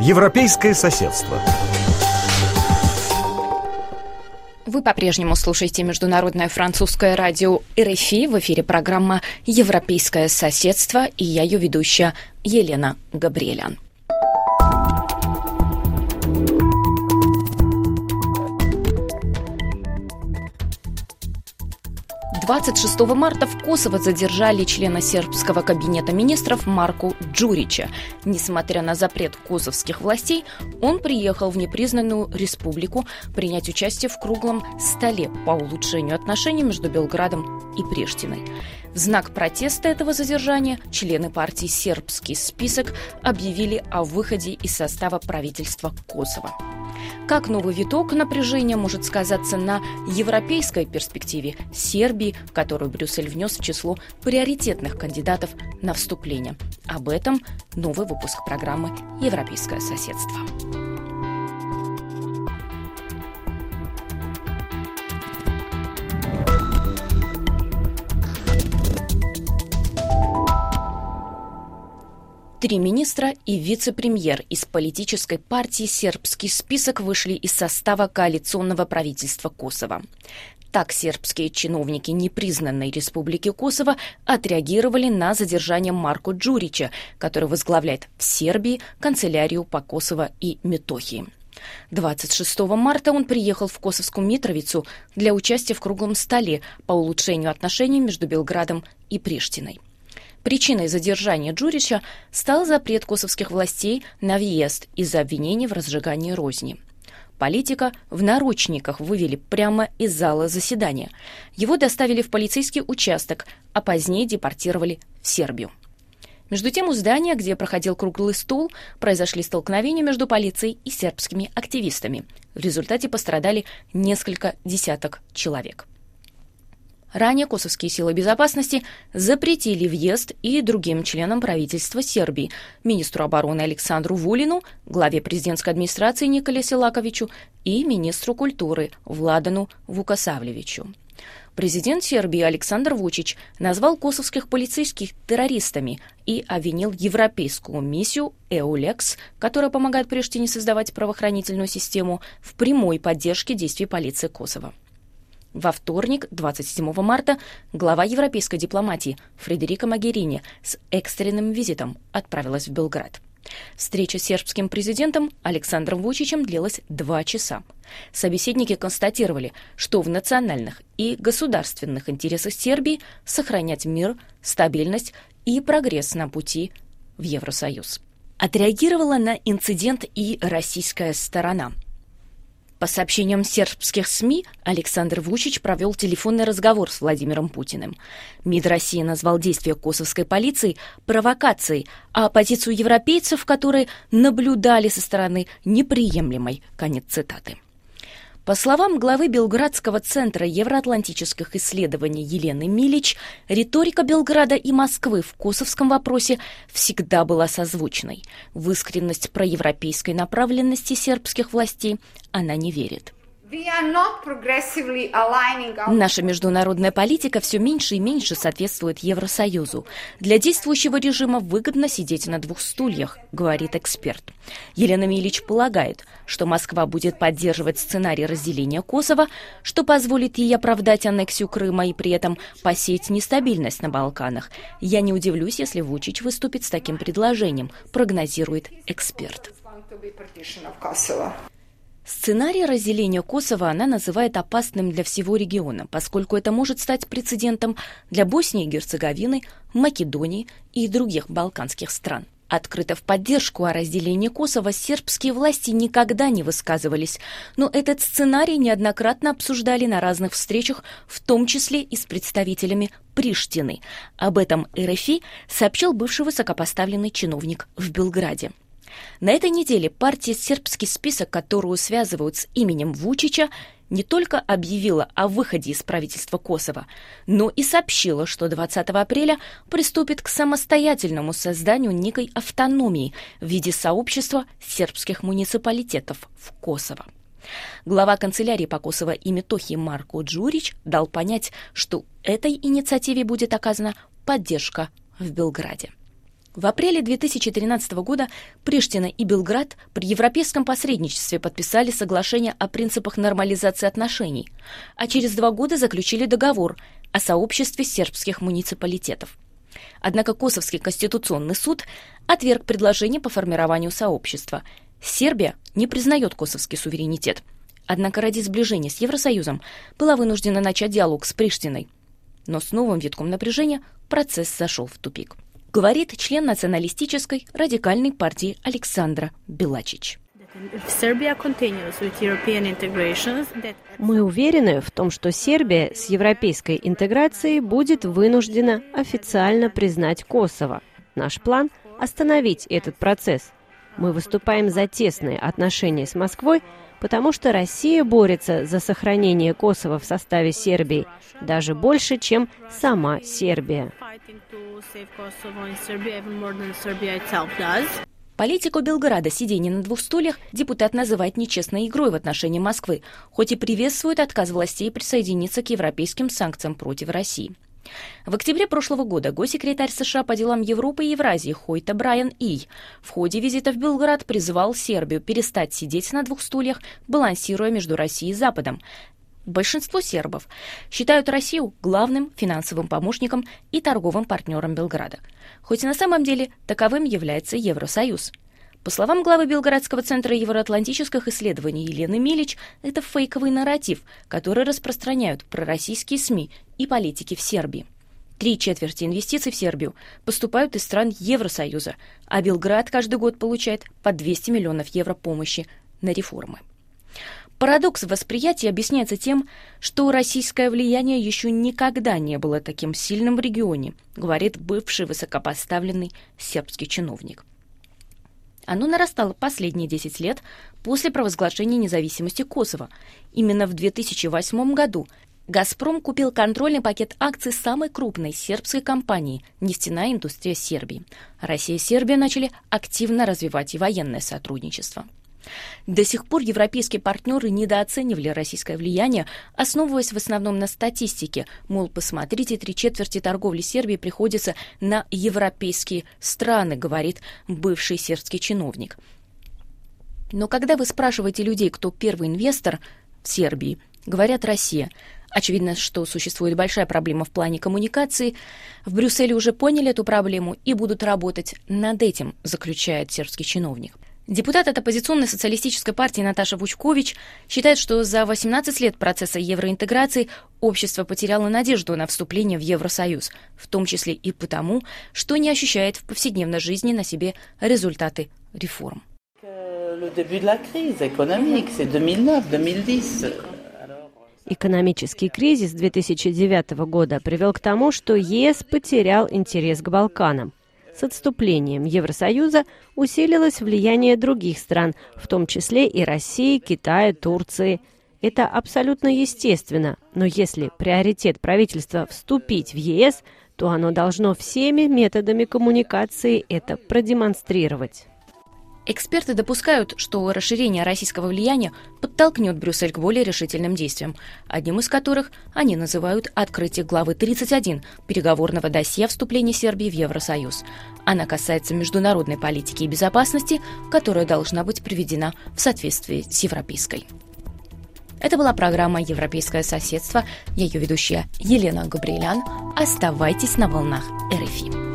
Европейское соседство. Вы по-прежнему слушаете Международное французское радио РФИ. В эфире программа «Европейское соседство» и я ее ведущая Елена Габриэлян. 26 марта в Косово задержали члена сербского кабинета министров Марку Джурича. Несмотря на запрет косовских властей, он приехал в непризнанную республику принять участие в круглом столе по улучшению отношений между Белградом и Приштиной. В знак протеста этого задержания члены партии «Сербский список» объявили о выходе из состава правительства Косово. Как новый виток напряжения может сказаться на европейской перспективе Сербии, которую Брюссель внес в число приоритетных кандидатов на вступление? Об этом новый выпуск программы «Европейское соседство». Три министра и вице-премьер из политической партии «Сербский список» вышли из состава коалиционного правительства Косово. Так сербские чиновники непризнанной республики Косово отреагировали на задержание Марко Джурича, который возглавляет в Сербии канцелярию по Косово и Метохии. 26 марта он приехал в Косовскую Митровицу для участия в круглом столе по улучшению отношений между Белградом и Приштиной. Причиной задержания Джурича стал запрет косовских властей на въезд из-за обвинений в разжигании розни. Политика в наручниках вывели прямо из зала заседания. Его доставили в полицейский участок, а позднее депортировали в Сербию. Между тем, у здания, где проходил круглый стол, произошли столкновения между полицией и сербскими активистами. В результате пострадали несколько десяток человек. Ранее косовские силы безопасности запретили въезд и другим членам правительства Сербии, министру обороны Александру Вулину, главе президентской администрации Николе Селаковичу и министру культуры Владану Вукасавлевичу. Президент Сербии Александр Вучич назвал косовских полицейских террористами и обвинил европейскую миссию «Эулекс», которая помогает Приштине создавать правоохранительную систему, в прямой поддержке действий полиции Косово. Во вторник, 27 марта, глава европейской дипломатии Фредерика Магерини с экстренным визитом отправилась в Белград. Встреча с сербским президентом Александром Вучичем длилась два часа. Собеседники констатировали, что в национальных и государственных интересах Сербии сохранять мир, стабильность и прогресс на пути в Евросоюз. Отреагировала на инцидент и российская сторона – по сообщениям сербских СМИ, Александр Вучич провел телефонный разговор с Владимиром Путиным. МИД России назвал действия косовской полиции провокацией, а позицию европейцев, которые наблюдали со стороны, неприемлемой. Конец цитаты. По словам главы Белградского центра евроатлантических исследований Елены Милич, риторика Белграда и Москвы в косовском вопросе всегда была созвучной. В искренность проевропейской направленности сербских властей она не верит. Наша международная политика все меньше и меньше соответствует Евросоюзу. Для действующего режима выгодно сидеть на двух стульях, говорит эксперт. Елена Милич полагает, что Москва будет поддерживать сценарий разделения Косово, что позволит ей оправдать аннексию Крыма и при этом посеять нестабильность на Балканах. Я не удивлюсь, если Вучич выступит с таким предложением, прогнозирует эксперт. Сценарий разделения Косово она называет опасным для всего региона, поскольку это может стать прецедентом для Боснии и Герцеговины, Македонии и других балканских стран. Открыто в поддержку о разделении Косово сербские власти никогда не высказывались, но этот сценарий неоднократно обсуждали на разных встречах, в том числе и с представителями Приштины. Об этом РФИ сообщил бывший высокопоставленный чиновник в Белграде. На этой неделе партия «Сербский список», которую связывают с именем Вучича, не только объявила о выходе из правительства Косово, но и сообщила, что 20 апреля приступит к самостоятельному созданию некой автономии в виде сообщества сербских муниципалитетов в Косово. Глава канцелярии по Косово и Метохи Марко Джурич дал понять, что этой инициативе будет оказана поддержка в Белграде. В апреле 2013 года Приштина и Белград при европейском посредничестве подписали соглашение о принципах нормализации отношений, а через два года заключили договор о сообществе сербских муниципалитетов. Однако Косовский конституционный суд отверг предложение по формированию сообщества. Сербия не признает косовский суверенитет. Однако ради сближения с Евросоюзом была вынуждена начать диалог с Приштиной. Но с новым витком напряжения процесс зашел в тупик говорит член националистической радикальной партии Александра Белачич. Мы уверены в том, что Сербия с европейской интеграцией будет вынуждена официально признать Косово. Наш план – остановить этот процесс. Мы выступаем за тесные отношения с Москвой, потому что Россия борется за сохранение Косово в составе Сербии даже больше, чем сама Сербия. Политику Белграда сидение на двух стульях депутат называет нечестной игрой в отношении Москвы, хоть и приветствует отказ властей присоединиться к европейским санкциям против России. В октябре прошлого года госсекретарь США по делам Европы и Евразии Хойта Брайан Ий в ходе визита в Белград призывал Сербию перестать сидеть на двух стульях, балансируя между Россией и Западом. Большинство сербов считают Россию главным финансовым помощником и торговым партнером Белграда, хоть и на самом деле таковым является Евросоюз – по словам главы Белградского центра евроатлантических исследований Елены Милич, это фейковый нарратив, который распространяют пророссийские СМИ и политики в Сербии. Три четверти инвестиций в Сербию поступают из стран Евросоюза, а Белград каждый год получает по 200 миллионов евро помощи на реформы. Парадокс восприятия объясняется тем, что российское влияние еще никогда не было таким сильным в регионе, говорит бывший высокопоставленный сербский чиновник. Оно нарастало последние 10 лет после провозглашения независимости Косово. Именно в 2008 году «Газпром» купил контрольный пакет акций самой крупной сербской компании «Нефтяная индустрия Сербии». Россия и Сербия начали активно развивать и военное сотрудничество. До сих пор европейские партнеры недооценивали российское влияние, основываясь в основном на статистике. Мол, посмотрите, три четверти торговли Сербии приходится на европейские страны, говорит бывший сербский чиновник. Но когда вы спрашиваете людей, кто первый инвестор в Сербии, говорят Россия. Очевидно, что существует большая проблема в плане коммуникации. В Брюсселе уже поняли эту проблему и будут работать над этим, заключает сербский чиновник. Депутат от оппозиционной социалистической партии Наташа Вучкович считает, что за 18 лет процесса евроинтеграции общество потеряло надежду на вступление в Евросоюз, в том числе и потому, что не ощущает в повседневной жизни на себе результаты реформ. Экономический кризис 2009 года привел к тому, что ЕС потерял интерес к Балканам. С отступлением Евросоюза усилилось влияние других стран, в том числе и России, Китая, Турции. Это абсолютно естественно, но если приоритет правительства вступить в ЕС, то оно должно всеми методами коммуникации это продемонстрировать. Эксперты допускают, что расширение российского влияния подтолкнет Брюссель к более решительным действиям, одним из которых они называют открытие главы 31 переговорного досье вступления Сербии в Евросоюз. Она касается международной политики и безопасности, которая должна быть приведена в соответствии с европейской. Это была программа «Европейское соседство». Ее ведущая Елена Габриэлян. Оставайтесь на волнах РФИ.